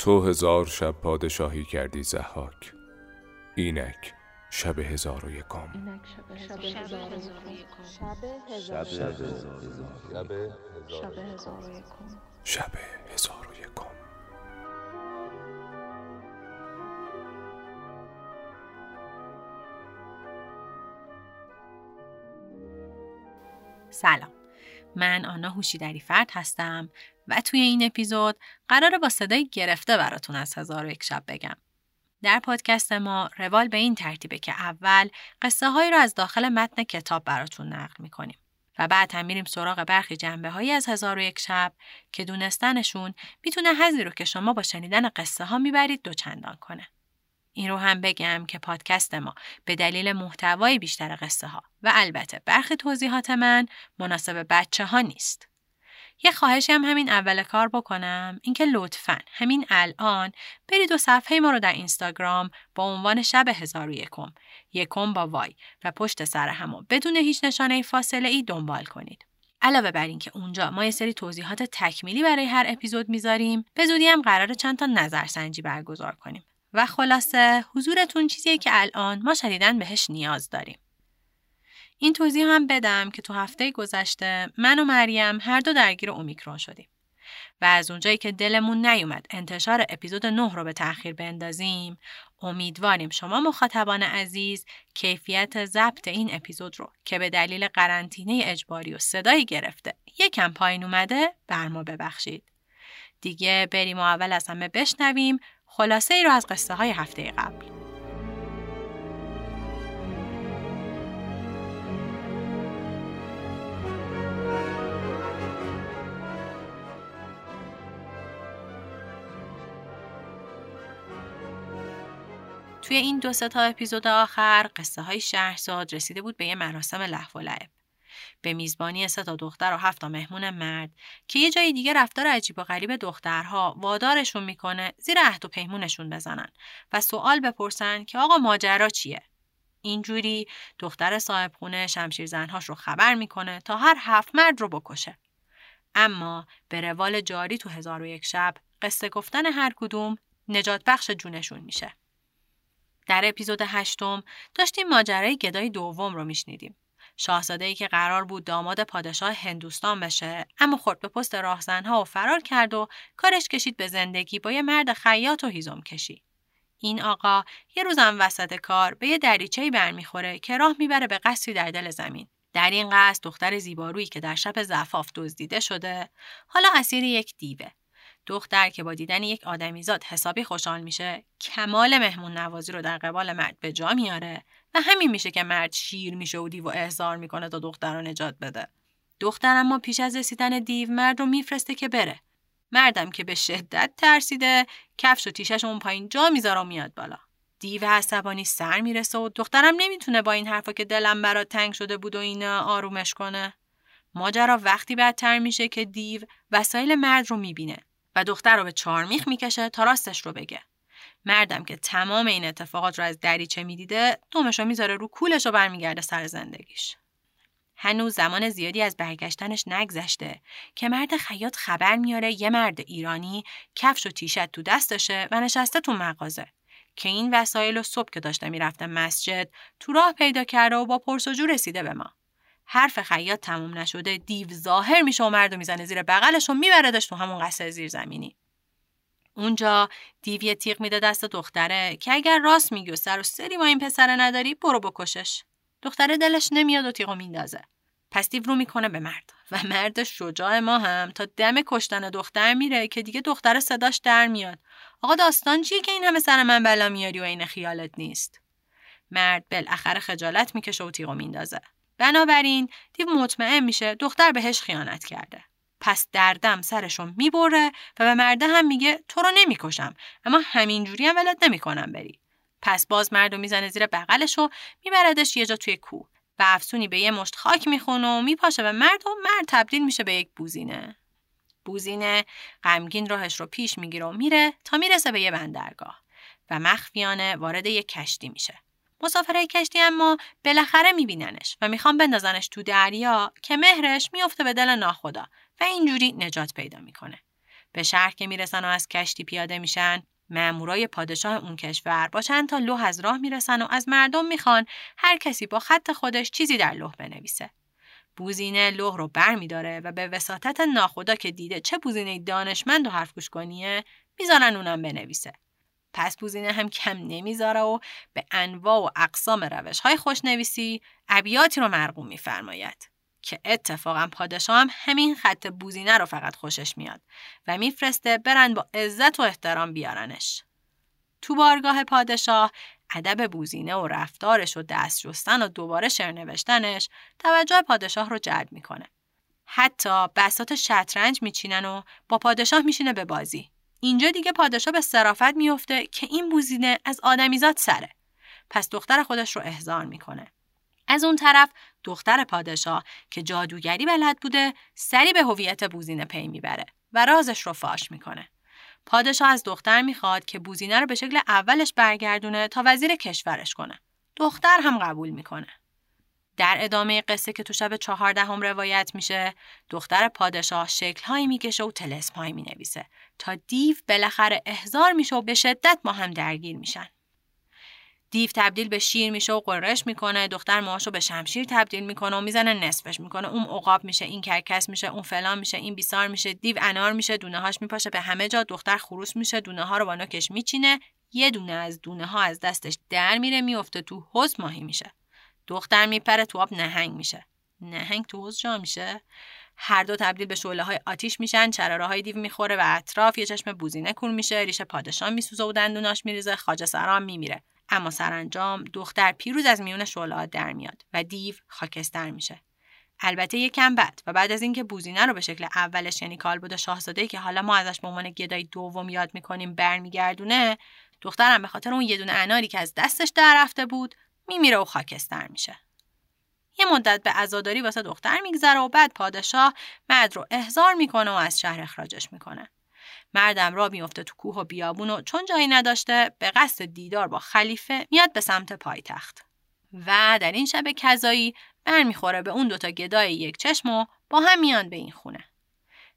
تو هزار شب پادشاهی کردی زحاک اینک شب هزار و یکم. شب هزار و یکم. سلام. من آنا هوشیدری فرد هستم و توی این اپیزود قراره با صدای گرفته براتون از هزار و یک شب بگم. در پادکست ما روال به این ترتیبه که اول قصه هایی رو از داخل متن کتاب براتون نقل می‌کنیم و بعد هم میریم سراغ برخی جنبه هایی از هزار و یک شب که دونستنشون می‌تونه حضی رو که شما با شنیدن قصه ها می‌برید دوچندان کنه. این رو هم بگم که پادکست ما به دلیل محتوای بیشتر قصه ها و البته برخی توضیحات من مناسب بچه ها نیست. یه خواهشی هم همین اول کار بکنم اینکه لطفا همین الان برید و صفحه ما رو در اینستاگرام با عنوان شب هزار و یکم یکم با وای و پشت سر همو بدون هیچ نشانه فاصله ای دنبال کنید. علاوه بر اینکه اونجا ما یه سری توضیحات تکمیلی برای هر اپیزود می‌ذاریم به زودی هم قرار چند تا نظرسنجی برگزار کنیم و خلاصه حضورتون چیزیه که الان ما شدیدن بهش نیاز داریم. این توضیح هم بدم که تو هفته گذشته من و مریم هر دو درگیر اومیکرون شدیم. و از اونجایی که دلمون نیومد انتشار اپیزود 9 رو به تأخیر بندازیم امیدواریم شما مخاطبان عزیز کیفیت ضبط این اپیزود رو که به دلیل قرنطینه اجباری و صدایی گرفته یکم پایین اومده بر ما ببخشید دیگه بریم و اول از همه بشنویم خلاصه ای رو از قصه های هفته قبل توی این دو تا اپیزود آخر قصه های شهرزاد رسیده بود به یه مراسم لحو و لعب. به میزبانی سه تا دختر و هفت تا مهمون مرد که یه جای دیگه رفتار عجیب و غریب دخترها وادارشون می‌کنه زیر عهد و پیمونشون بزنن و سوال بپرسن که آقا ماجرا چیه؟ اینجوری دختر صاحب خونه شمشیر زنهاش رو خبر می‌کنه تا هر هفت مرد رو بکشه. اما به روال جاری تو هزار و یک شب قصه گفتن هر کدوم نجات بخش جونشون میشه. در اپیزود هشتم داشتیم ماجرای گدای دوم رو میشنیدیم. شاهزاده ای که قرار بود داماد پادشاه هندوستان بشه اما خورد به پست راهزنها و فرار کرد و کارش کشید به زندگی با یه مرد خیاط و هیزم کشی. این آقا یه روزم وسط کار به یه دریچه‌ای برمیخوره که راه می‌بره به قصری در دل زمین. در این قصد دختر زیبارویی که در شب زفاف دزدیده شده حالا اسیر یک دیوه دختر که با دیدن یک آدمیزاد حسابی خوشحال میشه کمال مهمون نوازی رو در قبال مرد به جا میاره و همین میشه که مرد شیر میشه و دیو احضار می‌کنه تا دختر رو نجات بده. دختر اما پیش از رسیدن دیو مرد رو میفرسته که بره. مردم که به شدت ترسیده کفش و تیشش اون پایین جا می‌ذاره و میاد بالا. دیو عصبانی سر می‌رسه و دخترم نمی‌تونه با این حرفا که دلم برات تنگ شده بود و اینا آرومش کنه. ماجرا وقتی بدتر میشه که دیو وسایل مرد رو می‌بینه و دختر رو به چارمیخ می‌کشه تا راستش رو بگه. مردم که تمام این اتفاقات رو از دریچه می‌دیده دومش رو می‌ذاره رو کولش و برمیگرده سر زندگیش. هنوز زمان زیادی از برگشتنش نگذشته که مرد خیاط خبر میاره یه مرد ایرانی کفش و تیشت تو دستشه و نشسته تو مغازه که این وسایل و صبح که داشته می‌رفته مسجد تو راه پیدا کرده و با پرسجو رسیده به ما. حرف خیاط تموم نشده دیو ظاهر میشه و مرد می‌زنه زیر بغلش و میبردش تو همون قصر زیرزمینی اونجا دیو تیغ میده دست دختره که اگر راست میگی و سر و سری ما این پسر نداری برو بکشش. دختره دلش نمیاد و تیغو میندازه. پس دیو رو می‌کنه به مرد. و مرد شجاع ما هم تا دم کشتن دختر میره که دیگه دختر صداش در میاد. آقا داستان چیه که این همه سر من بلا میاری و این خیالت نیست؟ مرد بالاخره خجالت می‌کشه و تیغو میندازه. بنابراین دیو مطمئن میشه دختر بهش خیانت کرده. پس دردم سرشو می‌بره و به مرده هم میگه تو رو نمی‌کشم اما همینجوری هم ولت نمی‌کنم بری. پس باز مردو می‌زنه زیر بغلش و میبردش یه جا توی کوه و افسونی به یه مشت خاک می‌خونه و میپاشه به مرد و مرد تبدیل میشه به یک بوزینه. بوزینه غمگین راهش رو پیش می‌گیره و میره تا می‌رسه به یه بندرگاه و مخفیانه وارد یک کشتی میشه. مسافرهای کشتی اما بالاخره میبیننش و می‌خوان بندازنش تو دریا که مهرش میفته به دل ناخدا و اینجوری نجات پیدا می‌کنه. به شهر که می‌رسن و از کشتی پیاده میشن مامورای پادشاه اون کشور با چند تا لوح از راه می‌رسن و از مردم می‌خوان هر کسی با خط خودش چیزی در لوح بنویسه. بوزینه لوح رو بر و به وساطت ناخدا که دیده چه بوزینه دانشمند و حرف گوش کنیه می‌ذارن اونم بنویسه. پس بوزینه هم کم نمی‌ذاره و به انواع و اقسام روش های خوشنویسی ابیاتی رو مرقوم میفرماید. که اتفاقا پادشاه هم همین خط بوزینه رو فقط خوشش میاد و میفرسته برن با عزت و احترام بیارنش. تو بارگاه پادشاه ادب بوزینه و رفتارش و دست جستن و دوباره شعر نوشتنش توجه پادشاه رو جلب می‌کنه. حتی بسات شطرنج میچینن و با پادشاه میشینه به بازی. اینجا دیگه پادشاه به صرافت میفته که این بوزینه از آدمیزاد سره. پس دختر خودش رو احضار می‌کنه. از اون طرف دختر پادشاه که جادوگری بلد بوده سری به هویت بوزینه پی می‌بره و رازش رو فاش می‌کنه. پادشاه از دختر می‌خواد که بوزینه رو به شکل اولش برگردونه تا وزیر کشورش کنه. دختر هم قبول می‌کنه. در ادامه قصه که تو شب چهاردهم روایت میشه دختر پادشاه شکلهایی می‌کشه و تلسمهایی می‌نویسه تا دیو بالاخره احضار میشه و به شدت با هم درگیر میشن دیو تبدیل به شیر میشه و قررش می‌کنه دختر موهاشو به شمشیر تبدیل می‌کنه و می‌زنه نصفش می‌کنه. اون عقاب میشه این کرکس میشه اون فلان میشه این بیسار میشه دیو انار میشه دونه هاش میپاشه به همه جا. دختر خروس میشه دونه ها رو با نوکش میچینه. یه دونه از دونه ها از دستش در میره میفته تو حوز ماهی میشه. دختر میپره تو آب نهنگ میشه. نهنگ تو حوز جا میشه. هر دو تبدیل به شعله های آتیش میشن چراره های دیو می‌خوره و اطراف یه چشم بوزینه کور میشه. ریش پادشاه میسوزه و دندوناش میریزه خاجه سرام میمیره. اما سرانجام دختر پیروز از میون شعلات در میاد و دیو خاکستر میشه. البته یکم بعد و بعد از اینکه بوزینه رو به شکل اولش یعنی کالبد شاهزاده که حالا ما ازش به عنوان گدای دوم یاد می‌کنیم برمیگردونه دخترم به خاطر اون یه دونه اناری که از دستش در رفته بود میمیره و خاکستر میشه. یه مدت به عزاداری واسه دختر میگذره و بعد پادشاه مرد رو احضار می‌کنه و از شهر اخراجش می‌کنه. مردم را میفته تو کوه و بیابون و چون جایی نداشته به قصد دیدار با خلیفه میاد به سمت پایتخت. و در این شب کذایی برمیخوره به اون دوتا گدای یک چشم و با هم میان به این خونه.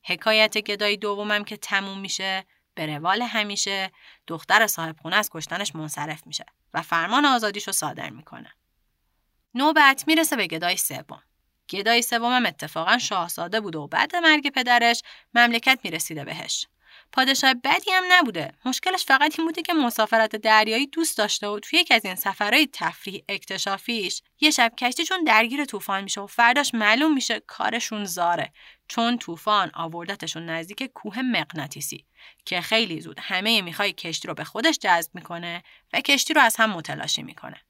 حکایت گدای دومم که تموم میشه به روال همیشه دختر صاحب خونه از کشتنش منصرف میشه و فرمان آزادیشو صادر می‌کنه. نوبت می‌رسه به گدای سوم. گدای سومم اتفاقا شاهزاده بوده و بعد مرگ پدرش مملکت می‌رسیده بهش. پادشاه بدی هم نبوده. مشکلش فقط این بوده که مسافرت دریایی دوست داشته و توی یکی از این سفرهای تفریح اکتشافیش. یه شب کشتی چون درگیر طوفان میشه و فرداش معلوم میشه کارشون زاره. چون طوفان آوردتشون نزدیک کوه مغناطیسی که خیلی زود همه می‌خوای کشتی رو به خودش جذب می‌کنه و کشتی رو از هم متلاشی می‌کنه.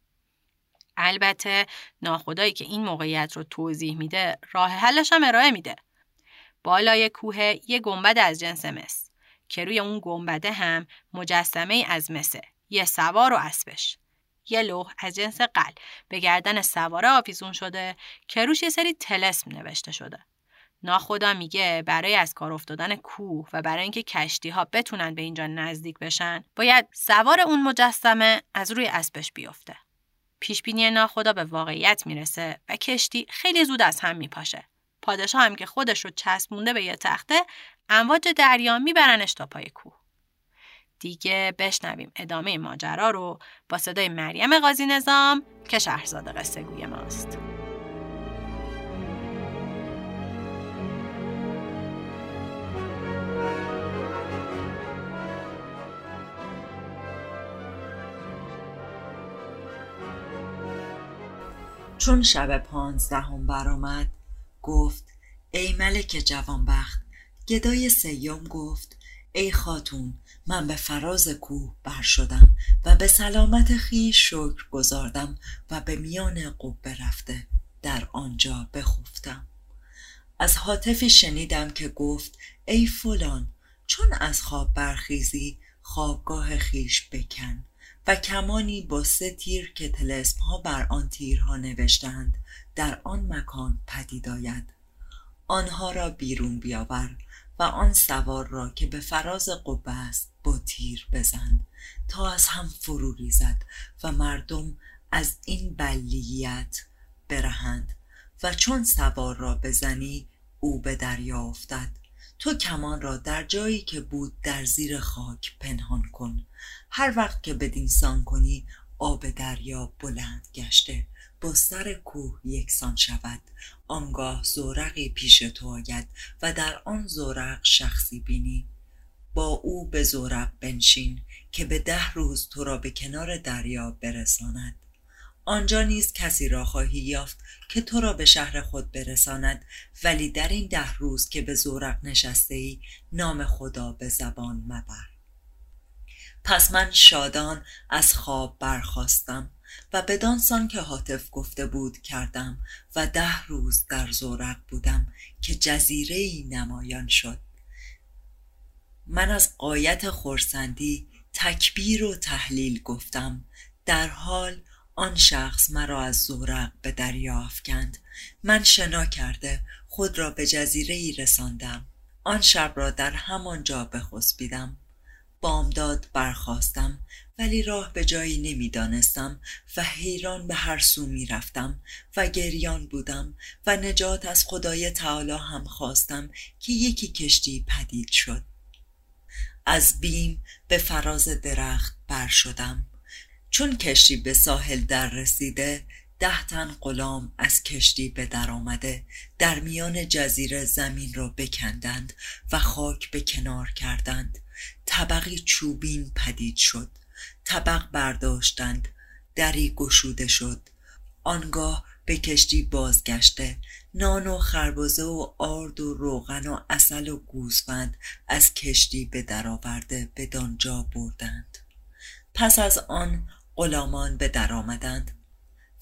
البته ناخدایی که این موقعیت رو توضیح میده راه حلش هم ارائه میده. بالای کوه یه گنبد از جنس مس. که روی اون گنبده هم مجسمه از مسه یه سوار و اسبش. یه لوح از جنس قل. به گردن سواره آویزون شده که روش یه سری تلسم نوشته شده. ناخدا میگه برای از کار افتادن کوه و برای اینکه کشتی ها بتونن به اینجا نزدیک بشن باید سوار اون مجسمه از روی اسبش بیفته. پیشبینی ناخدا به واقعیت می‌رسه و کشتی خیلی زود از هم میپاشه. پادشاه هم که خودش رو چسبونده به یه تخته امواج دریا میبرنش تا پای کوه. دیگه بشنویم ادامه ماجرا رو با صدای مریم قاضی نظام که شهرزاد قصه گوی ماست. چون شب پانزدهم برآمد گفت ای ملک جوانبخت. گدای سیوم گفت ای خاتون من به فراز کوه بر شدم و به سلامت خیش شکر گذاردم و به میان قبه رفته در آنجا بخفتم. از حاطفی شنیدم که گفت ای فلان چون از خواب برخیزی خوابگاه خیش بکن و کمانی با سه تیر که تلسم ها بر آن تیرها نوشتند در آن مکان پدید آید. آنها را بیرون بیاور و آن سوار را که به فراز قبه است با تیر بزن تا از هم فرو ریزد و مردم از این بلیت برهند و چون سوار را بزنی او به دریا افتد. تو کمان را در جایی که بود در زیر خاک پنهان کن. هر وقت که بدینسان کنی آب دریا بلند گشته. با سر کوه یکسان شود. آنگاه زورقی پیش تو آید و در آن زورق شخصی بینی. با او به زورق بنشین که به ده روز تو را به کنار دریا برساند. آنجا نیز کسی را خواهی یافت که تو را به شهر خود برساند ولی در این ده روز که به زورق نشسته ای نام خدا به زبان مبر. پس من شادان از خواب برخواستم و بدانسان که حاطف گفته بود کردم و ده روز در زورق بودم که جزیره ای نمایان شد. من از قایت خورسندی تکبیر و تحلیل گفتم. در حال آن شخص مرا از زورق به دریا افکند. من شنا کرده خود را به جزیره ای رساندم. آن شب را در همان جا بخسبیدم. بامداد برخواستم ولی راه به جایی نمی‌دانستم و حیران به هر سو می رفتم و گریان بودم و نجات از خدای تعالی هم خواستم که یکی کشتی پدید شد. از بیم به فراز درخت بر شدم. چون کشتی به ساحل در رسیده ده تن غلام از کشتی به در آمده در میان جزیره زمین را بکندند و خاک به کنار کردند. طبقی چوبین پدید شد. طبق برداشتند. دری گشوده شد. آنگاه به کشتی بازگشته. نان و خربزه و آرد و روغن و اصل و گوسفند از کشتی به درآورده به دانجا بردند. پس از آن غلامان به در آمدند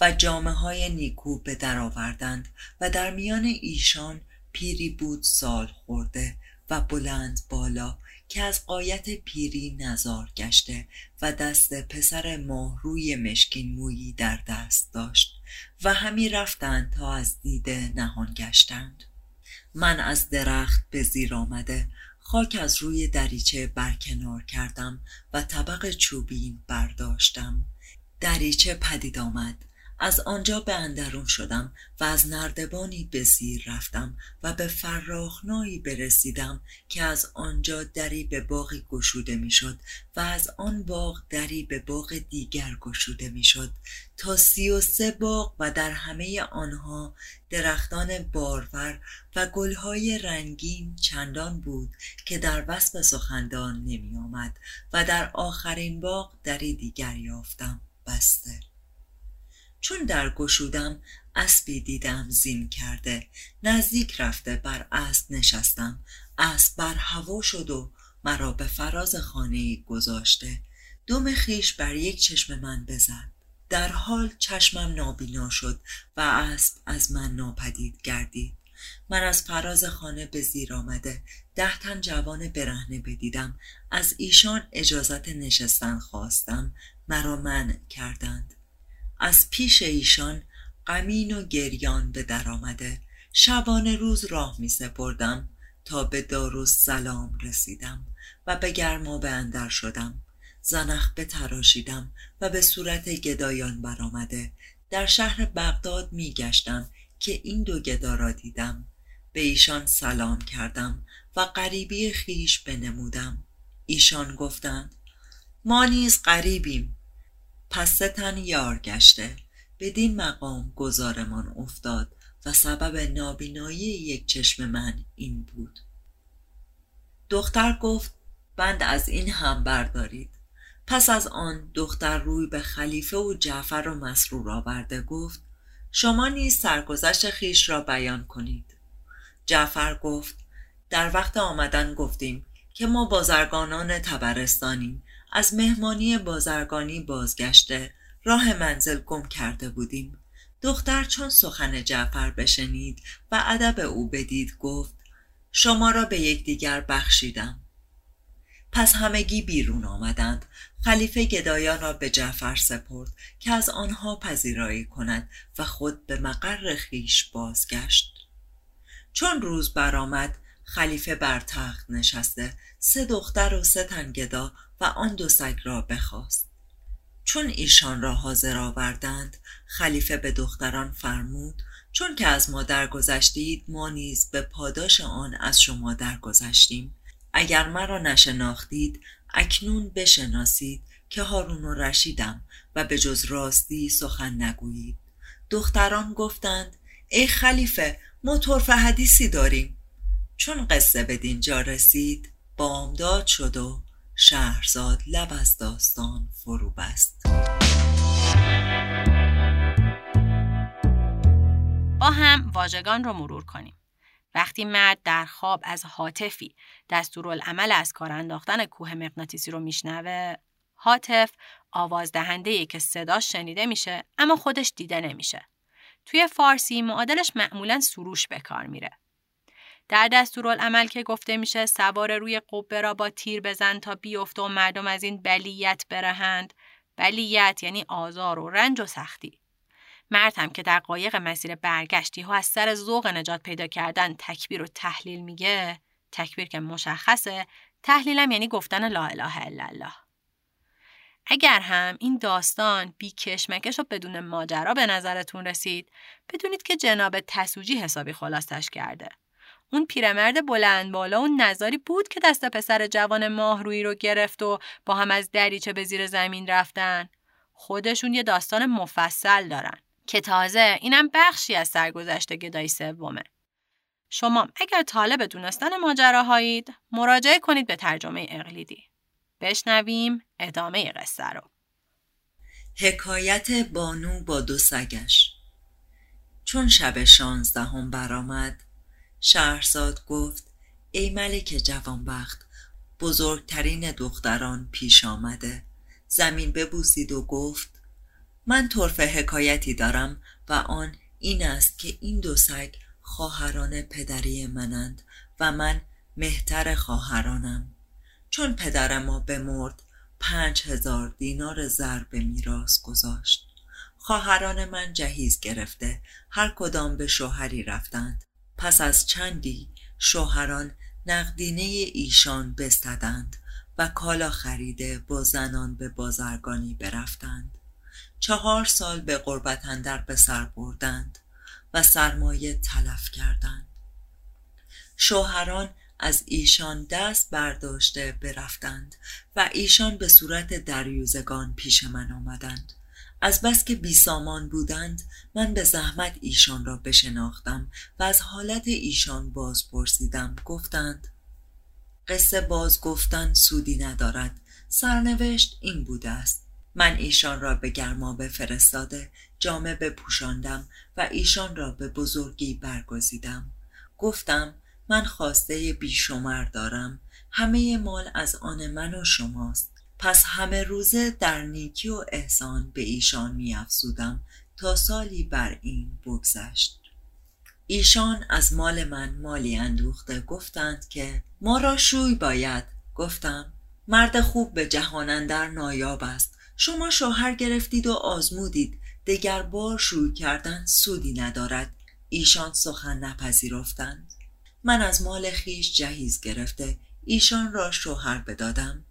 و جامعه های نیکو به در آوردند و در میان ایشان پیری بود سال خورده و بلند بالا که از قایت پیری نزار گشته و دست پسر ماهروی مشکین مویی در دست داشت و همی رفتند تا از دیده نهان گشتند. من از درخت به زیر آمده خاک از روی دریچه برکنار کردم و طبق چوبین برداشتم. دریچه پدید آمد. از آنجا به اندرون شدم و از نردبانی به زیر رفتم و به فراخنایی برسیدم که از آنجا دری به باغی گشوده می‌شد و از آن باغ دری به باغ دیگر گشوده می‌شد. تا سی و سه باغ و در همه آنها درختان بارور و گلهای رنگین چندان بود که در وصف سخندان نمی آمد و در آخرین باغ دری دیگر یافتم. بسته. چون در گشودم اسبی دیدم زین کرده نزدیک رفته بر اسب نشستم. اسب بر هوا شد و مرا به فراز خانه گذاشته. دم خیش بر یک چشم من بزد. در حال چشمم نابینا شد و اسب از من ناپدید گردید. من از فراز خانه به زیر آمده ده تن جوان برهنه بدیدم. از ایشان اجازت نشستن خواستم مرا من کردند. از پیش ایشان غمین و گریان به در آمده. شبانه روز راه می سپردم تا به دارو سلام رسیدم و به گرما اندر شدم. زنخ تراشیدم و به صورت گدایان برآمده. در شهر بغداد می گشتم که این دو گدا را دیدم. به ایشان سلام کردم و غریبی خیش بنمودم. ایشان گفتند ما نیز غریبیم. پس تن یار گشته. بدین مقام گذارمان افتاد و سبب نابینایی یک چشم من این بود. دختر گفت بند از این هم بردارید. پس از آن دختر روی به خلیفه و جعفر و مسرور آورده گفت شما نیز سرگذشت خیش را بیان کنید. جعفر گفت در وقت آمدن گفتیم که ما بازرگانان تبرستانیم از مهمانی بازرگانی بازگشته. راه منزل گم کرده بودیم. دختر چون سخن جعفر بشنید و ادب او بدید گفت شما را به یکدیگر بخشیدم. پس همگی بیرون آمدند. خلیفه گدایان را به جعفر سپرد که از آنها پذیرایی کند و خود به مقر خیش بازگشت. چون روز برآمد خلیفه بر تخت نشسته سه دختر و سه تن گدا و آن دو سگ را بخواست. چون ایشان را حاضر آوردند خلیفه به دختران فرمود چون که از ما درگذشتید ما نیز به پاداش آن از شما درگذشتیم. اگر مرا نشناختید اکنون بشناسید که هارون و رشیدم و به جز راستی سخن نگویید. دختران گفتند ای خلیفه ما طرف حدیثی داریم. چون قصه به دینجا رسید بامداد شد و شهرزاد لب از داستان فرو بست. با هم واژگان رو مرور کنیم. وقتی مرد در خواب از حاطفی دستورالعمل از کار انداختن کوه مغناطیسی رو میشنوه حاطف آواز دهنده که صداش شنیده میشه اما خودش دیده نمیشه. توی فارسی معادلش معمولا سروش به کار میره. در دستورالعمل که گفته میشه سوار روی قبه را با تیر بزن تا بیفته و مردم از این بلیت برهند. بلیت یعنی آزار و رنج و سختی. مرد هم که در قایق مسیر برگشتی ها از سر ذوق نجات پیدا کردن تکبیر و تحلیل میگه تکبیر که مشخصه. تحلیلم یعنی گفتن لا اله الا الله. اگر هم این داستان بی کشمکش و بدون ماجرا به نظرتون رسید بدونید که جناب تسوجی حسابی خلاصش کرده. اون پیرمرد بلند بالا و نظاری بود که دست پسر جوان ماهرویی رو گرفت و با هم از دریچه به زیر زمین رفتن خودشون یه داستان مفصل دارن که تازه اینم بخشی از سرگذشت گدای سومه. شما اگر طالب دونستن ماجراهایید مراجعه کنید به ترجمه اقلیدی. بشنویم ادامه قصه رو. حکایت بانو با دو سگش چون شب شانزدهم برآمد شهرزاد گفت ای ملک جوانبخت بزرگترین دختران پیش آمده. زمین ببوسید و گفت من طرف حکایتی دارم و آن این است که این دو سگ خواهران پدری منند و من مهتر خواهرانم. چون پدر ما بمرد پنج هزار دینار زر به میراث گذاشت. خواهران من جهیز گرفته هر کدام به شوهری رفتند. پس از چندی شوهران نقدینه ایشان بستدند و کالا خریده با زنان به بازرگانی برفتند. چهار سال به قربت اندر به سر بردند و سرمایه تلف کردند. شوهران از ایشان دست برداشته برفتند و ایشان به صورت دریوزگان پیش من آمدند. از بس که بی سامان بودند من به زحمت ایشان را بشناختم و از حالت ایشان باز پرسیدم گفتند قصه باز گفتن سودی ندارد سرنوشت این بوده است من ایشان را به گرمابه فرستاده جامه بپوشاندم و ایشان را به بزرگی برگزیدم گفتم من خواسته بیشمر دارم همه مال از آن من و شماست پس همه روزه در نیکی و احسان به ایشان میافزودم تا سالی بر این بگذشت. ایشان از مال من مالی اندوخته گفتند که ما را شوی باید. گفتم مرد خوب به جهان نایاب است. شما شوهر گرفتید و آزمودید. دگر بار شروع کردن سودی ندارد. ایشان سخن نپذیرفتند. من از مال خیش جهیز گرفته ایشان را شوهر بدادم.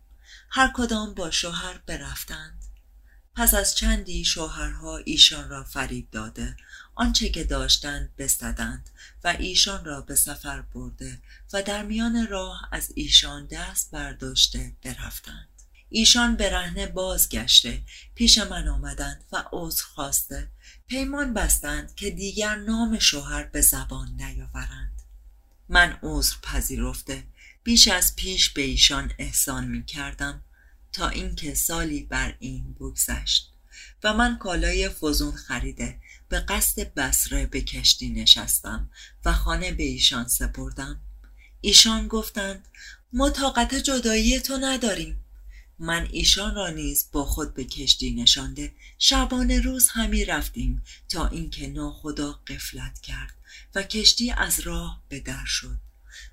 هر کدام با شوهر برفتند. پس از چندی شوهرها ایشان را فریب داده آنچه که داشتند بستدند و ایشان را به سفر برده و در میان راه از ایشان دست برداشته برفتند. ایشان به رهنه بازگشته پیش من آمدند و عذر خواسته پیمان بستند که دیگر نام شوهر به زبان نیاورند. من عذر پذیرفته بیش از پیش به ایشان احسان می کردم تا اینکه سالی بر این بگذشت و من کالای فزون خریده به قصد بسره به کشتی نشستم و خانه به ایشان سپردم. ایشان گفتند ما طاقت جدایی تو نداریم. من ایشان را نیز با خود به کشتی نشانده شبانه روز همی رفتیم تا اینکه ناخدا قفلت کرد و کشتی از راه به در شد.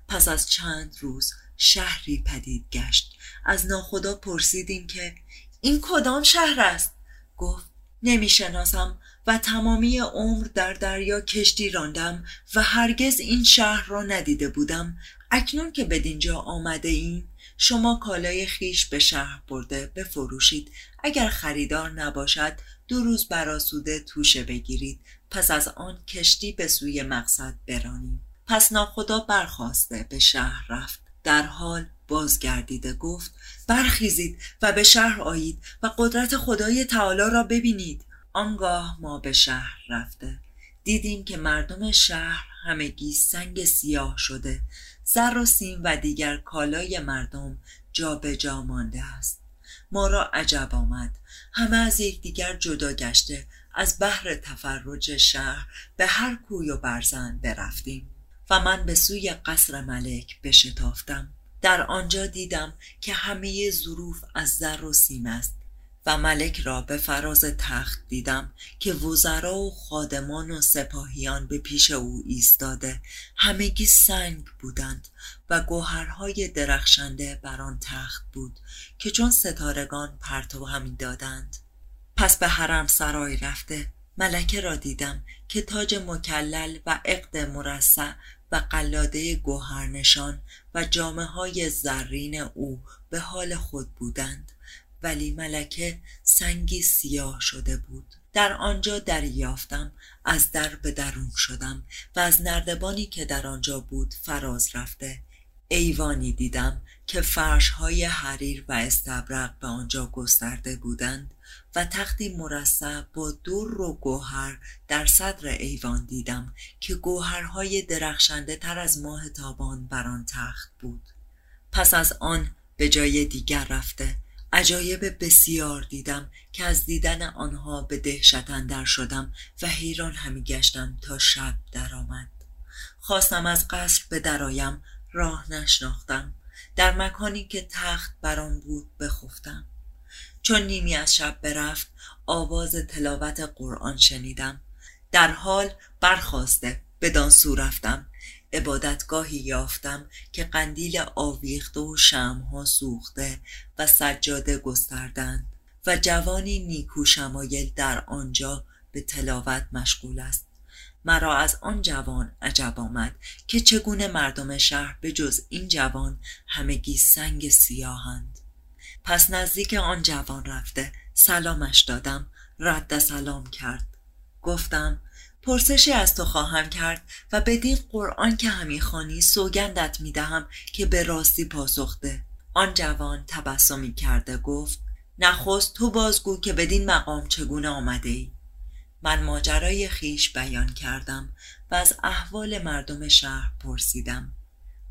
پس از چند روز شهری پدید گشت. از ناخدا پرسیدیم که این کدام شهر است؟ گفت نمی‌شناسم و تمامی عمر در دریا کشتی راندم و هرگز این شهر را ندیده بودم. اکنون که به دینجا آمده ایم شما کالای خیش به شهر برده بفروشید. اگر خریدار نباشد دو روز براسوده توشه بگیرید. پس از آن کشتی به سوی مقصد برانیم. پس ناخدا برخواسته به شهر رفت. در حال بازگردیده گفت برخیزید و به شهر آیید و قدرت خدای تعالی را ببینید. آنگاه ما به شهر رفته. دیدیم که مردم شهر همگی سنگ سیاه شده. زر و سیم و دیگر کالای مردم جا به جا مانده است. ما را عجب آمد. همه از یکدیگر جدا گشته. از بحر تفرج شهر به هر کوی و برزن برفتیم. و من به سوی قصر ملک بشتافتم در آنجا دیدم که همه ظروف از زر و سیم است و ملک را به فراز تخت دیدم که وزرا و خادمان و سپاهیان به پیش او ایستاده. همگی سنگ بودند و گوهرهای درخشنده بر آن تخت بود که چون ستارگان پرتو همی دادند. پس به حرم سرای رفته ملکه را دیدم که تاج مکلل و عقد مرصع و قلاده گوهرنشان و جامعه های زرین او به حال خود بودند ولی ملکه سنگی سیاه شده بود. در آنجا دریافتم از در به درون شدم و از نردبانی که در آنجا بود فراز رفته. ایوانی دیدم که فرش های حریر و استبرق به آنجا گسترده بودند. تختی مرصع با دور و گوهر در صدر ایوان دیدم که گوهرهای درخشنده تر از ماه تابان بر آن تخت بود. پس از آن به جای دیگر رفته عجایب بسیار دیدم که از دیدن آنها به دهشت اندر شدم و حیران همی گشتم تا شب درآمد خواستم از قصر به درایم راه نشناختم. در مکانی که تخت برام بود بخفتم. چون نیمی از شب برفت آواز تلاوت قرآن شنیدم. در حال برخواسته بدان سو رفتم. عبادتگاهی یافتم که قندیل آویخته و شمها سوخته و سجاده گستردند و جوانی نیکو شمایل در آنجا به تلاوت مشغول است. مرا از آن جوان عجب آمد که چگونه مردم شهر به جز این جوان همگی سنگ سیاهند. پس نزدیک آن جوان رفته. سلامش دادم. رد سلام کرد. گفتم پرسشی از تو خواهم کرد و بدین قرآن که همی خانی سوگندت می‌دهم که به راستی پاسخته آن جوان تبسمی کرده گفت نخست تو بازگو که بدین مقام چگونه آمده ای. من ماجرای خیش بیان کردم و از احوال مردم شهر پرسیدم.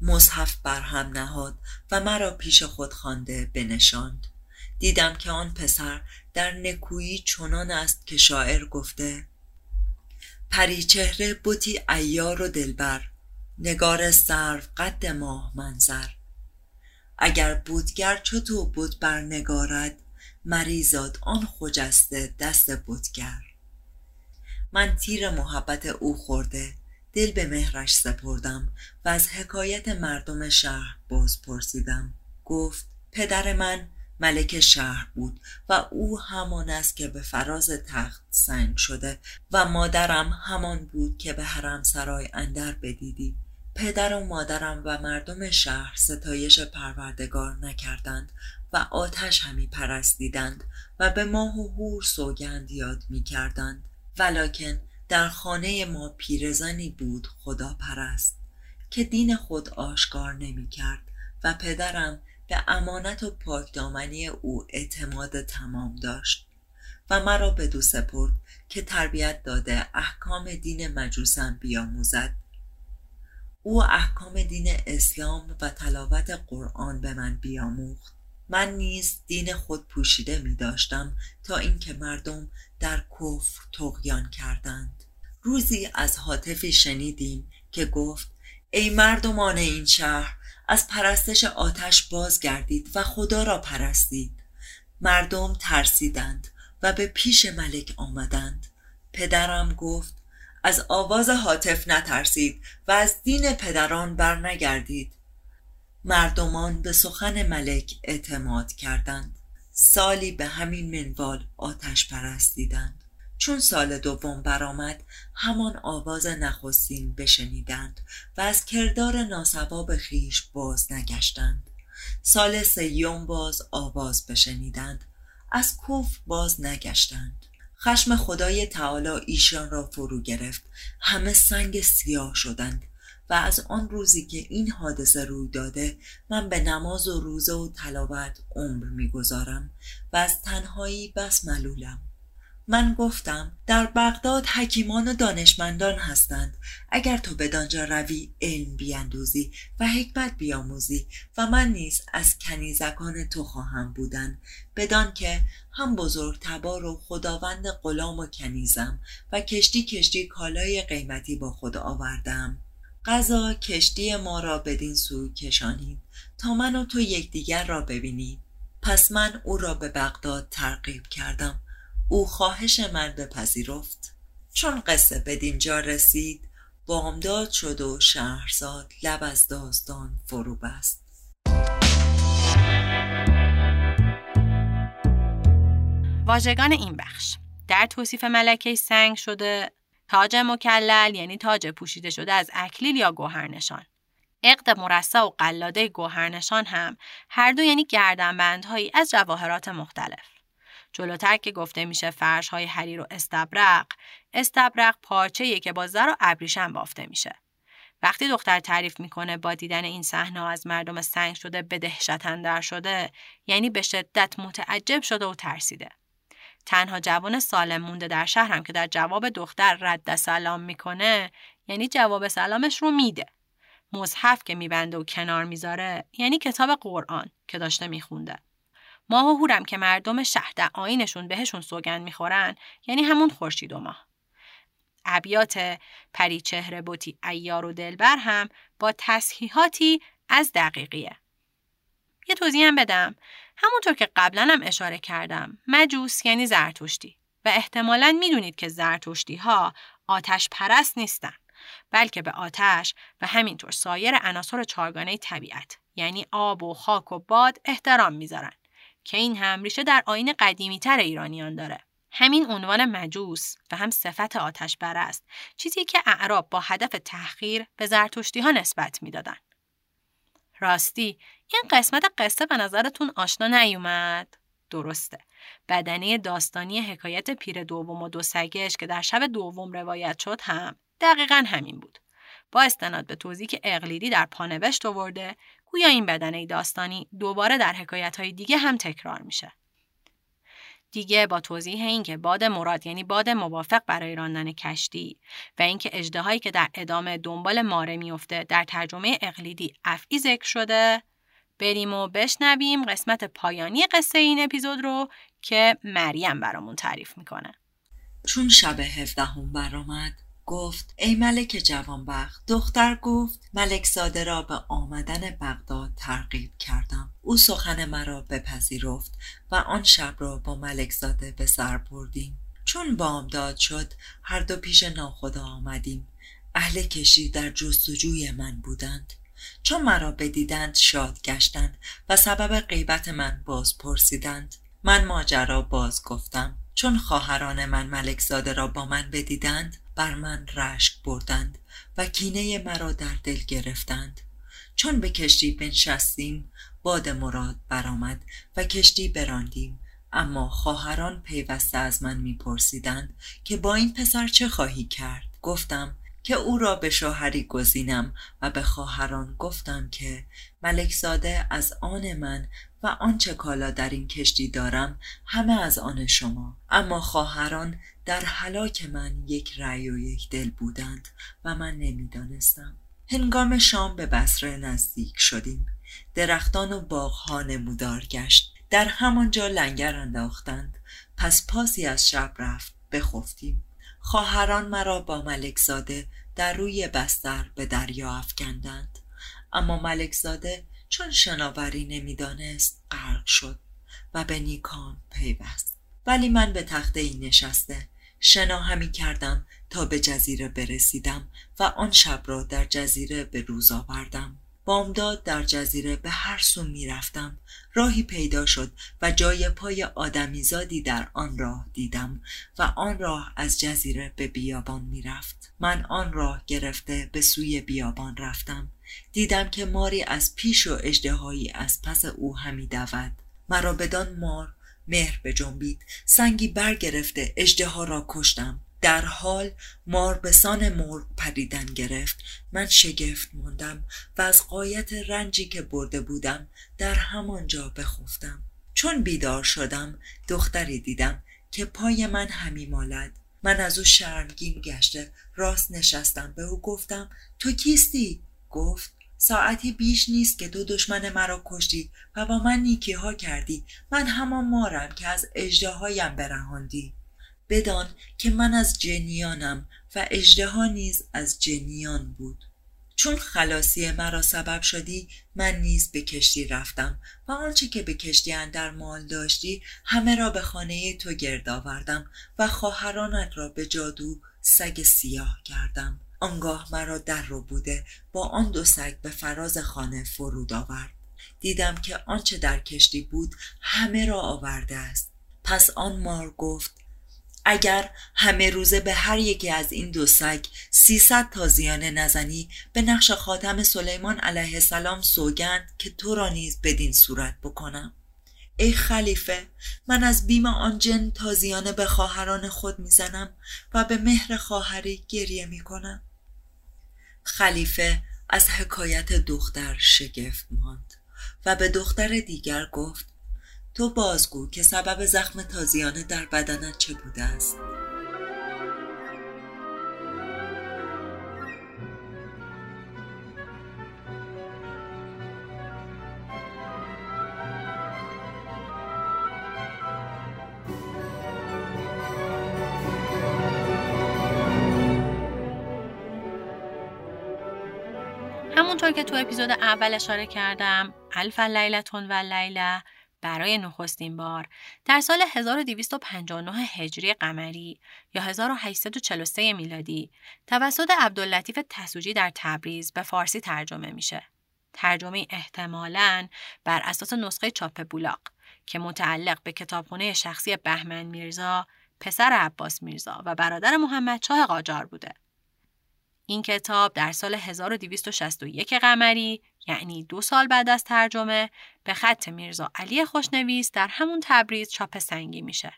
مصحف بر هم نهاد و مرا پیش خود خوانده بنشاند. دیدم که آن پسر در نکویی چنان است که شاعر گفته چهره بوتی ایار و دلبر نگار سرو قد ماه منظر. اگر بودگر تو بود بر نگارد مریزاد آن خجسته دست بودگر من تیر محبت او خورده دل به مهرش سپردم و از حکایت مردم شهر باز پرسیدم. گفت پدر من ملک شهر بود و او همان است که به فراز تخت سنگ شده و مادرم همان بود که به حرم سرای اندر بدیدی. پدر و مادرم و مردم شهر ستایش پروردگار نکردند و آتش همی پرستیدند و به ماه و هور سوگند یاد می کردند. ولیکن در خانه ما پیرزنی بود خدا پرست که دین خود آشکار نمی کرد و پدرم به امانت و پاکدامنی او اعتماد تمام داشت و مرا به دو سپرد که تربیت داده احکام دین مجوسم بیاموزد. او احکام دین اسلام و تلاوت قرآن به من بیاموخت. من نیز دین خود پوشیده می داشتم تا اینکه مردم در کفر تقیان کردند. روزی از حاطفی شنیدیم که گفت ای مردمان این شهر از پرستش آتش بازگردید و خدا را پرستید. مردم ترسیدند و به پیش ملک آمدند. پدرم گفت از آواز حاطف نترسید و از دین پدران بر نگردید مردمان به سخن ملک اعتماد کردند. سالی به همین منوال آتش پرستیدند. چون سال دوم برآمد همان آواز نخستین بشنیدند و از کردار ناسواب خیش باز نگشتند. سال سیوم باز آواز بشنیدند از کوف باز نگشتند. خشم خدای تعالی ایشان را فرو گرفت همه سنگ سیاه شدند و از آن روزی که این حادثه روی داده من به نماز و روزه و تلاوت عمر می‌گذارم و از تنهایی بس ملولم. من گفتم در بغداد حکیمان و دانشمندان هستند. اگر تو بدانجا روی علم بیاندوزی و حکمت بیاموزی و من نیز از کنیزکان تو خواهم بودن. بدان که هم بزرگ تبار و خداوند غلام و کنیزم و کشتی کشتی کالای قیمتی با خود آوردم. قضا کشتی ما را بدین سوی کشانید تا من و تو یکدیگر را ببینید پس من او را به بغداد ترغیب کردم. او خواهش من بپذیرفت. چون قصه بدینجا رسید بامداد شد و شهرزاد لب از داستان فرو بست. واژگان این بخش در توصیف ملکه سنگ شده تاج مکلل یعنی تاج پوشیده شده از اکلیل یا گوهرنشان. عقد مرصع و قلاده گوهرنشان هم هر دو یعنی گردنبندهایی از جواهرات مختلف. جلوتر که گفته میشه فرش های حریر و استبرق استبرق پارچه که با زر و ابریشم بافته میشه. وقتی دختر تعریف می‌کنه با دیدن این صحنه از مردم سنگ شده به دهشت اندر شده یعنی به شدت متعجب شده و ترسیده. تنها جوان سالم مونده در شهرم که در جواب دختر رد سلام می‌کنه یعنی جواب سلامش رو میده. مصحف که میبنده و کنار می‌ذاره یعنی کتاب قرآن که داشته میخونده. ماه و هورم که مردم شهر در آینشون بهشون سوگند می‌خورن یعنی همون خورشید و ماه. ابیات پری چهره بوتی ایار و دلبر هم با تصحیحاتی از دقیقیه. یه توضیح هم بدم. همونطور که قبلا هم اشاره کردم مجوس یعنی زرتشتی و احتمالا می‌دونید که زرتشتی ها آتش پرست نیستن بلکه به آتش و همینطور سایر عناصر چارگانه طبیعت یعنی آب و خاک و باد احترام می‌ذارن. که این هم ریشه در آین قدیمی تر ایرانیان داره. همین عنوان مجوس و هم صفت آتش است چیزی که اعراب با هدف تحقیر به زرتشتی ها نسبت می‌دادند. راستی این قسمت قصه به نظرتون آشنا نیومد؟ درسته. بدنه داستانی حکایت پیر دوم و دو سگش که در شب دوم روایت شد هم دقیقا همین بود. با استناد به توضیح که اقلیدی در پانوشت آورده گویا این بدنه داستانی دوباره در حکایت های دیگه هم تکرار میشه. دیگه با توضیح اینکه باد مراد یعنی باد موافق برای راندن کشتی و اینکه اجدهایی که در ادامه دنبال ماره میفته در ترجمه اقلیدی افعی ذکر شده بریم و بشنویم قسمت پایانی قصه این اپیزود رو که مریم برامون تعریف می‌کنه چون شب هفدهم برآمد گفت ای ملک جوانبخت. دختر گفت ملک زاده را به آمدن بغداد ترغیب کردم. او سخن مرا بپذیرفت و آن شب را با ملک زاده به سر بردیم. چون بامداد شد هر دو پیش ناخدا آمدیم. اهل کشی در جستجوی من بودند. چون مرا بدیدند شاد گشتند و سبب غیبت من باز پرسیدند. من ماجرا باز گفتم چون خواهران من ملک زاده را با من بدیدند بر من رشک بردند و کینه مرا در دل گرفتند. چون به کشتی بنشستیم باد مراد برآمد و کشتی براندیم. اما خواهران پیوسته از من میپرسیدند که با این پسر چه خواهی کرد؟ گفتم که او را به شوهری گزینم و به خواهران گفتم که ملکزاده از آن من و آنچه کالا در این کشتی دارم همه از آن شما. اما خواهران در حلاک من یک رأی و یک دل بودند و من نمی‌دانستم. هنگام شام به بسره نزدیک شدیم. درختان و باغها نمودار گشت. در همانجا لنگر انداختند. پس پاسی از شب رفت بخفتیم. خواهران مرا با ملکزاده در روی بستر به دریا افکندند. اما ملکزاده چون شناوری نمی‌دانست غرق شد و به نیکان پیوست. ولی من به تخته ای نشسته شنا همی کردم تا به جزیره برسیدم و آن شب را در جزیره به روز آوردم. بامداد در جزیره به هر سو می رفتم. راهی پیدا شد و جای پای آدمیزادی در آن راه دیدم و آن راه از جزیره به بیابان می رفت. من آن راه گرفته به سوی بیابان رفتم. دیدم که ماری از پیش و اجدهایی از پس او همی دود. مرا بدان مار مهر به جنبید سنگی برگرفته اجده را کشتم. در حال مار به سان مرغ پریدن گرفت. من شگفت موندم و از قایت رنجی که برده بودم در همانجا بخفتم. چون بیدار شدم دختری دیدم که پای من همی مالد. من از او شرمگین گشته راست نشستم. به او گفتم تو کیستی؟ گفت ساعتی بیش نیست که دو دشمن مرا کشتی و با من نیکی ها کردی. من همان مارم که از اجده هایم برهاندی. بدان که من از جنیانم و اجده نیز از جنیان بود. چون خلاصی مرا سبب شدی من نیز به کشتی رفتم و آنچه که به کشتی اندر مال داشتی همه را به خانه تو گرد آوردم و خواهرانت را به جادو سگ سیاه کردم. آنگاه مرا در رو بوده با آن دو سگ به فراز خانه فرود آورد. دیدم که آنچه در کشتی بود همه را آورده است. پس آن مار گفت اگر همه روزه به هر یکی از این دو سگ سیصد تازیانه نزنی به نقش خاتم سلیمان علیه السلام سوگند که تو را نیز بدین صورت بکنم. ای خلیفه من از بیم آن جن تازیانه به خواهران خود می‌زنم و به مهر خواهری گریه می‌کنم. خلیفه از حکایت دختر شگفت ماند و به دختر دیگر گفت تو بازگو که سبب زخم تازیانه در بدنت چه بوده است. همونطور که تو اپیزود اول اشاره کردم الف لیلتون و لیله برای نخستین بار در سال 1259 هجری قمری یا 1843 میلادی توسط عبداللطیف تسوجی در تبریز به فارسی ترجمه میشه. ترجمه احتمالاً بر اساس نسخه چاپ بولاق که متعلق به کتابخانه شخصی بهمن میرزا، پسر عباس میرزا و برادر محمد چاه قاجار بوده. این کتاب در سال 1261 قمری یعنی دو سال بعد از ترجمه به خط میرزا علی خوشنویس در همون تبریز چاپ سنگی میشه.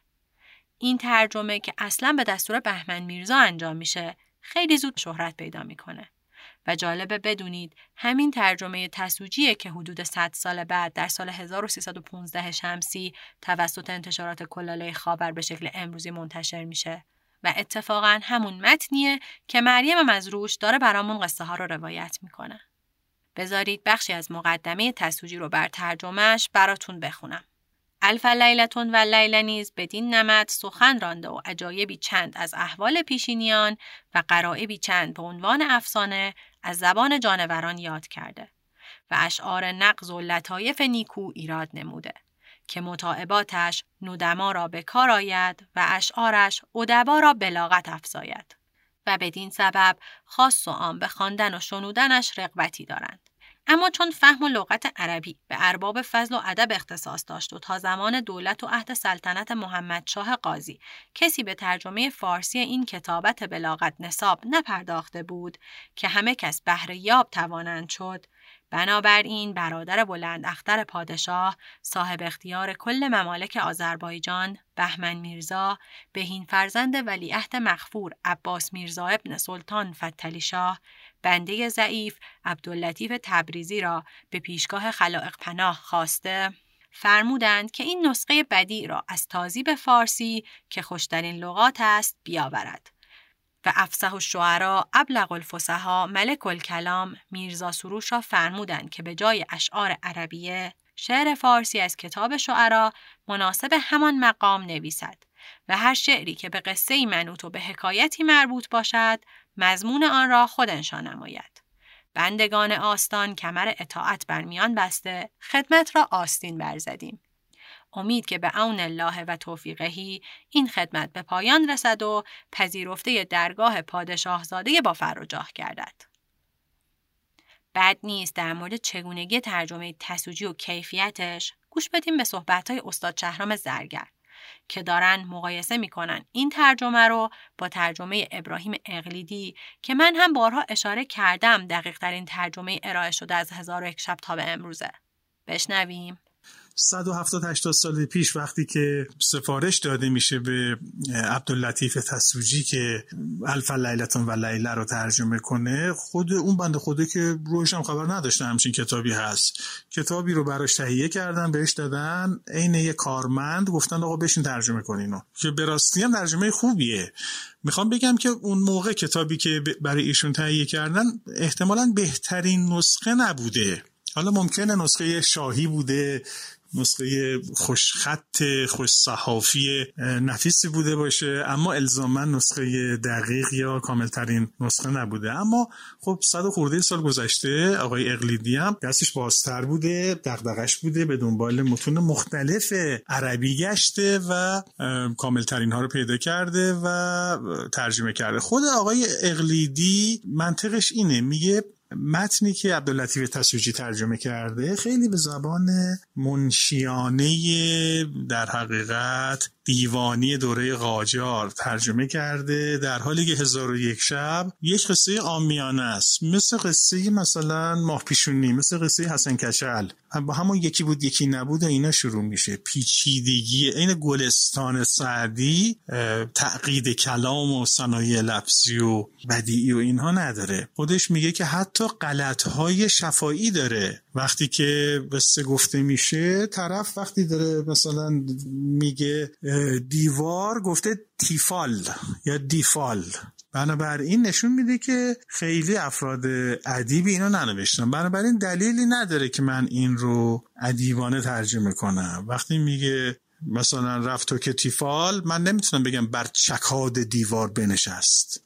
این ترجمه که اصلا به دستور بهمن میرزا انجام میشه خیلی زود شهرت پیدا می‌کنه. و جالبه بدونید همین ترجمه تسوجیه که حدود 100 سال بعد در سال 1315 شمسی توسط انتشارات کلاله خابر به شکل امروزی منتشر میشه و اتفاقا همون متنیه که مریم مزروش داره برامون قصه ها رو روایت می‌کنه. بذارید بخشی از مقدمه تسوجی رو بر ترجمهش براتون بخونم. الف لیلتون و لیله نیز بدین نمت سخن رانده و عجایبی چند از احوال پیشینیان و قرائبی چند به عنوان افسانه از زبان جانوران یاد کرده و اشعار نقض و لطایف نیکو ایراد نموده که مطاعباتش نودما را به کار آید و اشعارش ادبا را بلاغت افزاید. و بدین سبب خاص و عام به خواندن و شنودنش رغبتی دارند. اما چون فهم و لغت عربی به ارباب فضل و ادب اختصاص داشت و تا زمان دولت و عهد سلطنت محمد شاه قاضی کسی به ترجمه فارسی این کتابت بلاغت نصاب نپرداخته بود که همه کس بهره یاب توانند شد بنابراین برادر بلند اختر پادشاه صاحب اختیار کل ممالک آذربایجان بهمن میرزا بهین فرزند ولیعهد مخفور عباس میرزا ابن سلطان فتلی شاه بنده ضعیف عبداللطیف تبریزی را به پیشگاه خلائق پناه خواسته فرمودند که این نسخه بدی را از تازیب فارسی که خوشترین لغات است بیاورد. و افسح الشعرا ابلغ الفصحا ملک الکلام میرزا سروش را فرمودند که به جای اشعار عربیه شعر فارسی از کتاب شعرا مناسب همان مقام نویسد و هر شعری که به قصه منوط و به حکایتی مربوط باشد مضمون آن را خود نماید. بندگان آستان کمر اطاعت بر میان بسته خدمت را آستین برزدیم امید که به اون الله و توفیقهی این خدمت به پایان رسد و پذیرفته درگاه پادشاهزاده با فراجاه گردد. بد نیست در مورد چگونگی ترجمه تسوجی و کیفیتش گوش بدیم به صحبتهای استاد شهرام زرگر که دارن مقایسه می‌کنن این ترجمه رو با ترجمه ابراهیم اقلیدی که من هم بارها اشاره کردم دقیق ترین ترجمه ارائه شده از هزار یک شب تا به امروزه. بشنویم. 170 80 سال پیش وقتی که سفارش داده میشه به عبداللطیف تسوجی که الف لیلتون و لیله رو ترجمه کنه خود اون بنده خوده که روش هم خبر نداشته همچین کتابی هست. کتابی رو براش تهیه کردن بهش دادن عین یه کارمند گفتن آقا بشین ترجمه کنینو که به راستی هم ترجمه خوبیه. می‌خوام بگم که اون موقع کتابی که برای ایشون تهیه کردن احتمالا بهترین نسخه نبوده. حالا ممکنه نسخه شاهی بوده نسخه خوشخط خوش صحافی نفیسی بوده باشه. اما الزاما نسخه دقیق یا کاملترین نسخه نبوده. اما خب صد خورده سال گذشته آقای اقلیدی هم دستش بازتر بوده دغدغش بوده به دنبال متون مختلف عربی گشته و کاملترین ها رو پیدا کرده و ترجمه کرده. خود آقای اقلیدی منطقش اینه میگه متنی که عبداللطیف تسوجی ترجمه کرده خیلی به زبان منشیانه در حقیقت دیوانی دوره قاجار ترجمه کرده در حالی که هزار و یک شب یک قصه آمیانه است. مثل قصه مثلا ماه پیشونی مثل قصه حسن کچل با همون یکی بود یکی نبود و اینا شروع میشه. پیچیدگی این گلستان سعدی تعقید کلام و صنایع لفظی و بدیعی و اینها نداره. خودش میگه که حتی غلط های شفایی داره. وقتی که قصه گفته میشه طرف وقتی داره مثلا میگه دیوار گفته تیفال یا دیفال. بنابراین نشون میده که خیلی افراد ادیبی اینو ننوشتن. بنابراین دلیلی نداره که من این رو ادیبانه ترجمه کنم. وقتی میگه مثلا رفت که تیفال من نمی‌تونم بگم بر چکاد دیوار بنشست.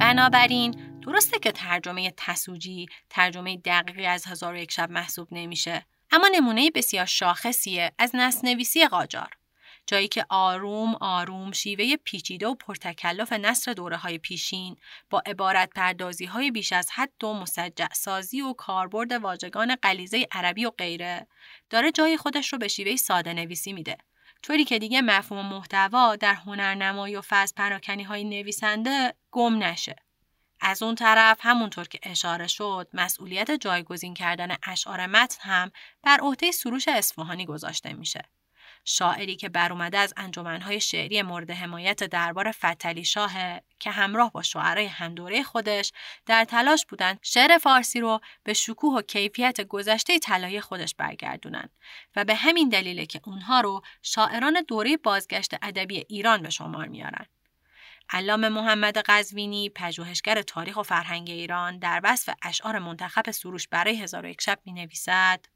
بنابراین درسته که ترجمه تسوجی ترجمه دقیقی از هزار و یک شب محسوب نمیشه اما نمونه بسیار شاخصیه از نسنویسی قاجار. جایی که آروم آروم شیوه پیچیده و پرتکلف نصر دوره های پیشین با عبارت پردازی های بیش از حد و مسجع سازی و کاربرد واژگان غلیظه عربی و غیره داره جای خودش رو به شیوه ساده نویسی میده. طوری که دیگه مفهوم محتوا در هنرنمایی و فضل پراکنی های نویسنده گم نشه. از اون طرف همونطور که اشاره شد مسئولیت جایگزین کردن اشعار متن هم بر عهده سروش اصفهانی گذاشته میشه. شاعری که بر اومده از انجمنهای شعری مورد حمایت دربار فتلی شاه که همراه با شعرای همدوره خودش در تلاش بودند شعر فارسی رو به شکوه و کیفیت گذشته طلایی خودش برگردونن و به همین دلیله که اونها رو شاعران دوره بازگشت ادبی ایران به شمار میارن. علامه محمد قزوینی پژوهشگر تاریخ و فرهنگ ایران در وصف اشعار منتخب سروش برای هزار و یک شب می نویسد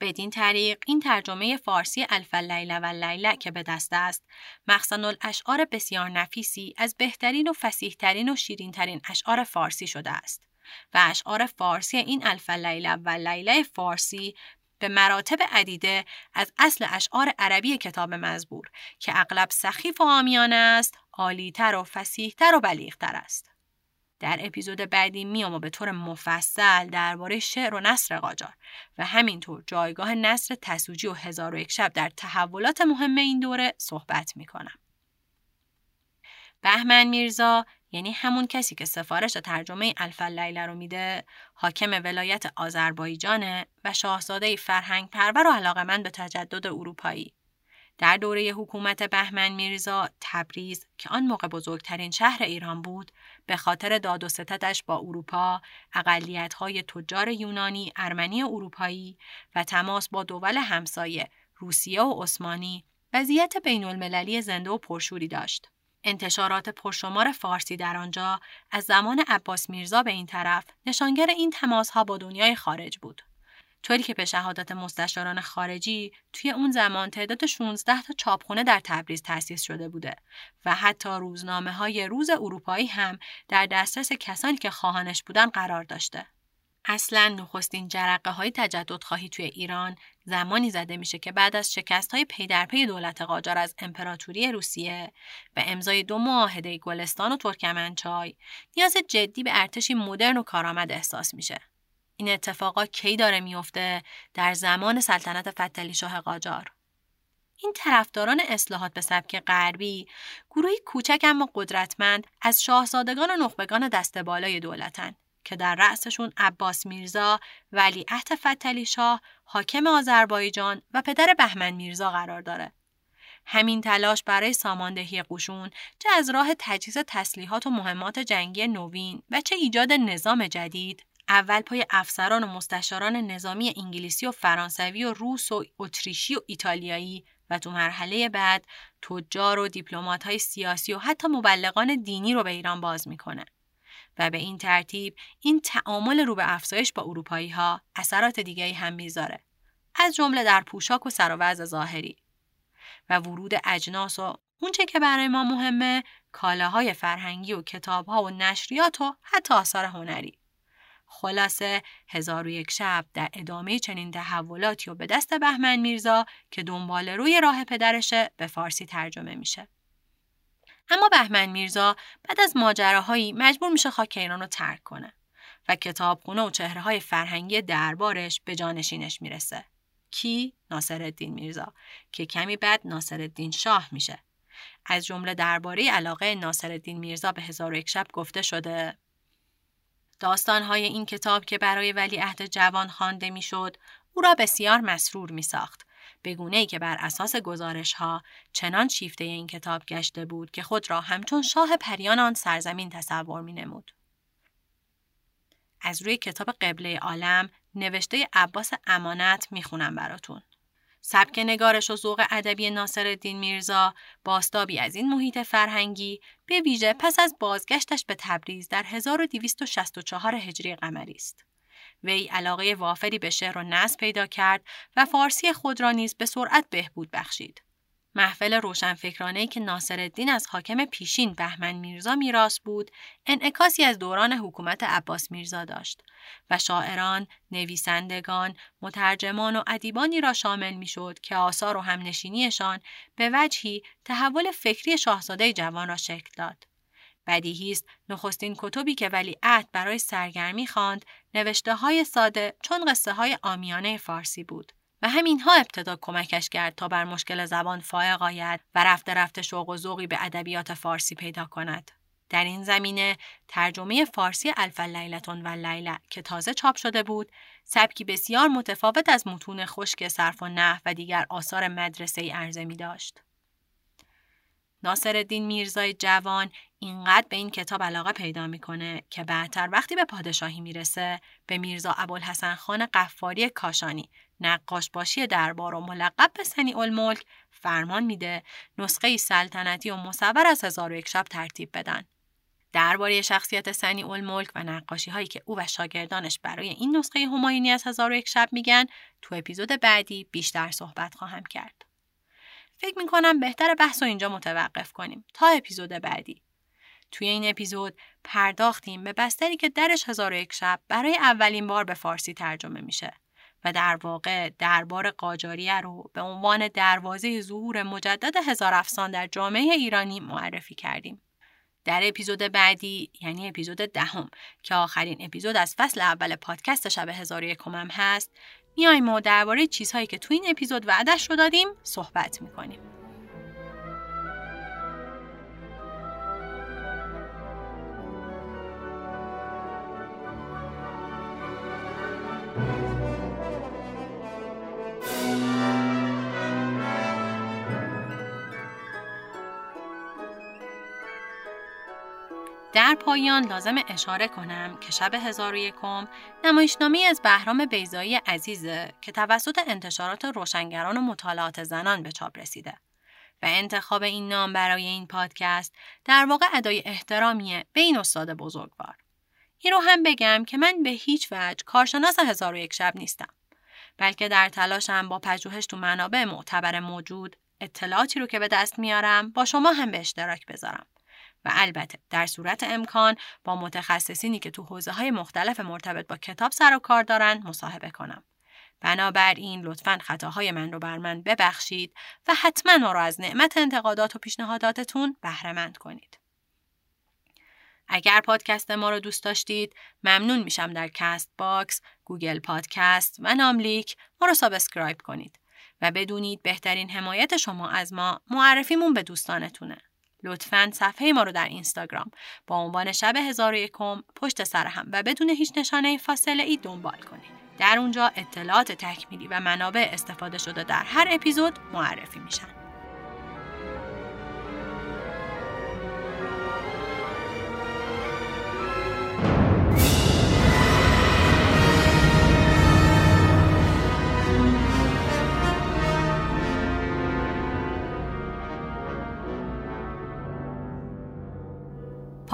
بدین طریق این ترجمه فارسی الف لیله و لیله که به دست است مخزن الاشعار بسیار نفیسی از بهترین و فسیحترین و شیرینترین اشعار فارسی شده است. و اشعار فارسی این الف لیله و لیله فارسی به مراتب عدیده از اصل اشعار عربی کتاب مزبور که اغلب سخیف و آمیانه است عالیتر و فسیحتر و بلیغتر است در اپیزود بعدی میام و به طور مفصل درباره شعر و نصر قاجار و همینطور جایگاه نصر تسوجی و هزار و یک شب در تحولات مهم این دوره صحبت می‌کنم. بهمن میرزا یعنی همون کسی که سفارش ترجمه الف لیله رو میده حاکم ولایت آذربایجانه و شاهزاده فرهنگ پرور و علاقمند به تجدد اروپایی. در دوره حکومت بهمن میرزا تبریز که آن موقع بزرگترین شهر ایران بود به خاطر داد و ستدش با اروپا های تجار یونانی ارمنی اروپایی و تماس با دول همسایه روسیه و عثمانی وضعیت بین المللی زنده و پرشوری داشت. انتشارات پرشمار فارسی در آنجا از زمان عباس میرزا به این طرف نشانگر این تماس ها با دنیای خارج بود. طوری که به شهادت مستشاران خارجی توی اون زمان تعداد 16 تا چاپخونه در تبریز تأسیس شده بوده و حتی روزنامه های روز اروپایی هم در دسترس کسانی که خواهانش بودن قرار داشته. اصلا نخستین جرقه های تجدد خواهی توی ایران زمانی زده میشه که بعد از شکست های پی در پی دولت قاجار از امپراتوری روسیه و امضای دو معاهده گلستان و ترکمنچای نیاز جدی به ارتشی مدرن و کارآمد احساس میشه. این اتفاقا کی داره میفته در زمان سلطنت فتلی شاه قاجار. این طرفداران اصلاحات به سبک غربی گروهی کوچک اما قدرتمند از شاهزادگان و نخبگان دست بالای دولتن که در رأسشون عباس میرزا، ولی عهد فتلی شاه، حاکم آذربایجان و پدر بهمن میرزا قرار داره. همین تلاش برای ساماندهی قشون چه از راه تجهیز تسلیحات و مهمات جنگی نوین و چه ایجاد نظام جدید اول پای افسران و مستشاران نظامی انگلیسی و فرانسوی و روس و اتریشی و ایتالیایی و تو مرحله بعد تجار و دیپلمات های سیاسی و حتی مبلغان دینی رو به ایران باز می‌کنه. و به این ترتیب این تعامل رو به افزایش با اروپایی ها اثرات دیگری هم می‌ذاره. از جمله در پوشاک و سر ظاهری و ورود اجناس و اونچه که برای ما مهمه کالاهای فرهنگی و کتابها و نشریات و حتی آثار هنری. خلاصه هزار و یک شب در ادامه چنین تحولاتی و به دست بهمن میرزا که دنبال روی راه پدرشه به فارسی ترجمه میشه. اما بهمن میرزا بعد از ماجراهایی مجبور میشه خاک ایران رو ترک کنه و کتابخونه و چهره های فرهنگی دربارش به جانشینش می‌رسه. کی؟ ناصرالدین میرزا که کمی بعد ناصرالدین شاه میشه. از جمله درباره علاقه ناصرالدین میرزا به هزار و یک شب گفته شده داستانهای این کتاب که برای ولیعهد جوان خوانده می‌شد او را بسیار مسرور می ساخت. بگونه ای که بر اساس گزارش ها چنان شیفته این کتاب گشته بود که خود را همچون شاه پریان آن سرزمین تصور می نمود. از روی کتاب قبله عالم نوشته عباس امانت می‌خونم براتون. سبک نگارش و ذوق ادبی ناصرالدین میرزا باستابی از این محیط فرهنگی به ویژه پس از بازگشتش به تبریز در 1264 هجری قمری است. وی علاقه وافری به شعر و نصب پیدا کرد و فارسی خود را نیز به سرعت بهبود بخشید. محفل روشنفکرانه که ناصرالدین از حاکم پیشین بهمن میرزا میراث بود انعکاسی از دوران حکومت عباس میرزا داشت و شاعران نویسندگان مترجمان و ادیبانی را شامل می‌شد که آثار و همنشینیشان به وجهی تحول فکری شاهزاده جوان را شکل داد بدیهی است نخستین کتبی که ولی عهد برای سرگرمی خواند نوشته های ساده چون قصه های آمیانه فارسی بود و همینها ابتدا کمکش کرد تا بر مشکل زبان فائق آید و رفته رفته شوق و ذوقی به ادبیات فارسی پیدا کند. در این زمینه ترجمه فارسی الف لیلتون و لیله که تازه چاپ شده بود سبکی بسیار متفاوت از متون خشک صرف و نه و دیگر آثار مدرسه ای عرضه می داشت. ناصر میرزای جوان اینقدر به این کتاب علاقه پیدا می‌کنه که بعدتر وقتی به پادشاهی می‌رسه به میرزا ابوالحسن خان قفاری کاشانی نقاش باشی دربار و ملقب به سنی الملک فرمان میده نسخه سلطنتی و مصور از هزار و یک شب ترتیب بدن. درباره شخصیت سنی الملک و نقاشی هایی که او و شاگردانش برای این نسخه همایونی از هزار و یک شب میگن تو اپیزود بعدی بیشتر صحبت خواهم کرد. فکر می‌کنم بهتر بحث رو اینجا متوقف کنیم تا اپیزود بعدی. توی این اپیزود پرداختیم به بستری که درش هزار و یک شب برای اولین بار به فارسی ترجمه میشه. و در واقع دربار قاجاریه رو به عنوان دروازه ظهور مجدد هزار افسان در جامعه ایرانی معرفی کردیم. در اپیزود بعدی یعنی اپیزود دهم که آخرین اپیزود از فصل اول پادکست شب هزار هم هست میایم و درباره چیزهایی که تو این اپیزود وعدش رو دادیم صحبت می‌کنیم. در پایان لازم اشاره کنم که شب هزار و یکم نمایشنامه از بهرام بیزایی عزیزه که توسط انتشارات روشنگران و مطالعات زنان به چاپ رسیده و انتخاب این نام برای این پادکست در واقع ادای احترامیه به این استاد بزرگوار. این رو هم بگم که من به هیچ وجه کارشناس هزار و یک شب نیستم بلکه در تلاشم با پژوهش تو منابع معتبر موجود اطلاعاتی رو که به دست میارم با شما هم به اشتراک بذارم. و البته در صورت امکان با متخصصینی که تو حوزه های مختلف مرتبط با کتاب سر و کار دارن مصاحبه کنم. بنابراین لطفا خطاهای من رو بر من ببخشید و حتما ما رو از نعمت انتقادات و پیشنهاداتتون بهره کنید. اگر پادکست ما رو دوست داشتید ممنون میشم در Castbox، Google Podcast و ناملیک ما رو subscribe کنید و بدونید بهترین حمایت شما از ما معرفیمون به دوستانتونه. لطفا صفحه ما رو در اینستاگرام با عنوان شب هزار و یکم پشت سر هم و بدون هیچ نشانه فاصله ای دنبال کنید. در اونجا اطلاعات تکمیلی و منابع استفاده شده در هر اپیزود معرفی میشن.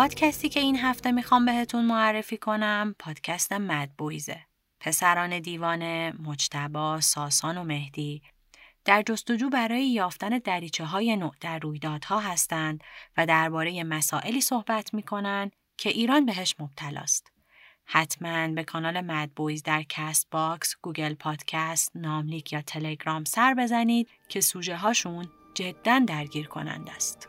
پادکستی که این هفته می‌خوام بهتون معرفی کنم پادکست Mad Boys ه. پسران دیوانه، مجتبی، ساسان و مهدی در جستجو برای یافتن دریچه های نو در رویدادها هستند و درباره مسائلی صحبت می‌کنن که ایران بهش مبتلاست. حتما به کانال Mad Boys در Castbox، Google Podcast، ناملیک یا تلگرام سر بزنید که سوژه هاشون جدا درگیر کنند است.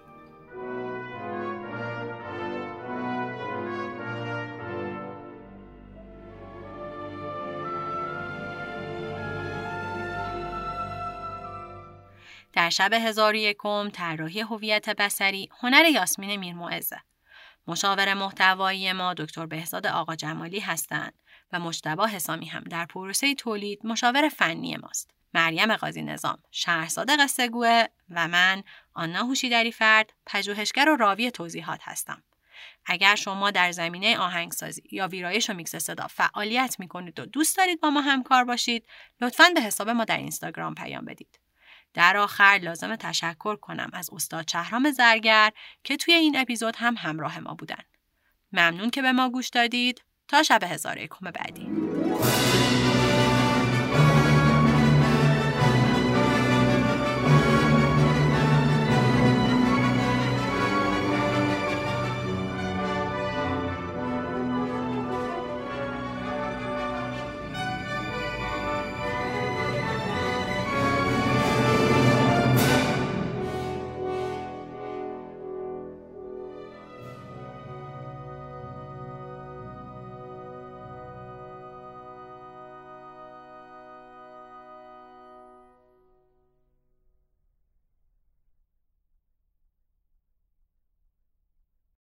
در شب هزار یکم طراحی هویت بسری هنر یاسمین میرمعزه مشاور محتوایی ما دکتر بهزاد آقا جمالی هستند و مجتبا حسامی هم در پروسه تولید مشاور فنی ماست. مریم قاضی نظام شهرزاد قصه و من آنا هوشیدری فرد پژوهشگر و راوی توضیحات هستم. اگر شما در زمینه آهنگسازی یا ویرایش و میکس صدا فعالیت می‌کنید و دوست دارید با ما همکار باشید لطفا به حساب ما در اینستاگرام پیام بدید. در آخر لازم تشکر کنم از استاد چهرام زرگر که توی این اپیزود هم همراه ما بودن. ممنون که به ما گوش دادید تا شب هزار یکم بعدی.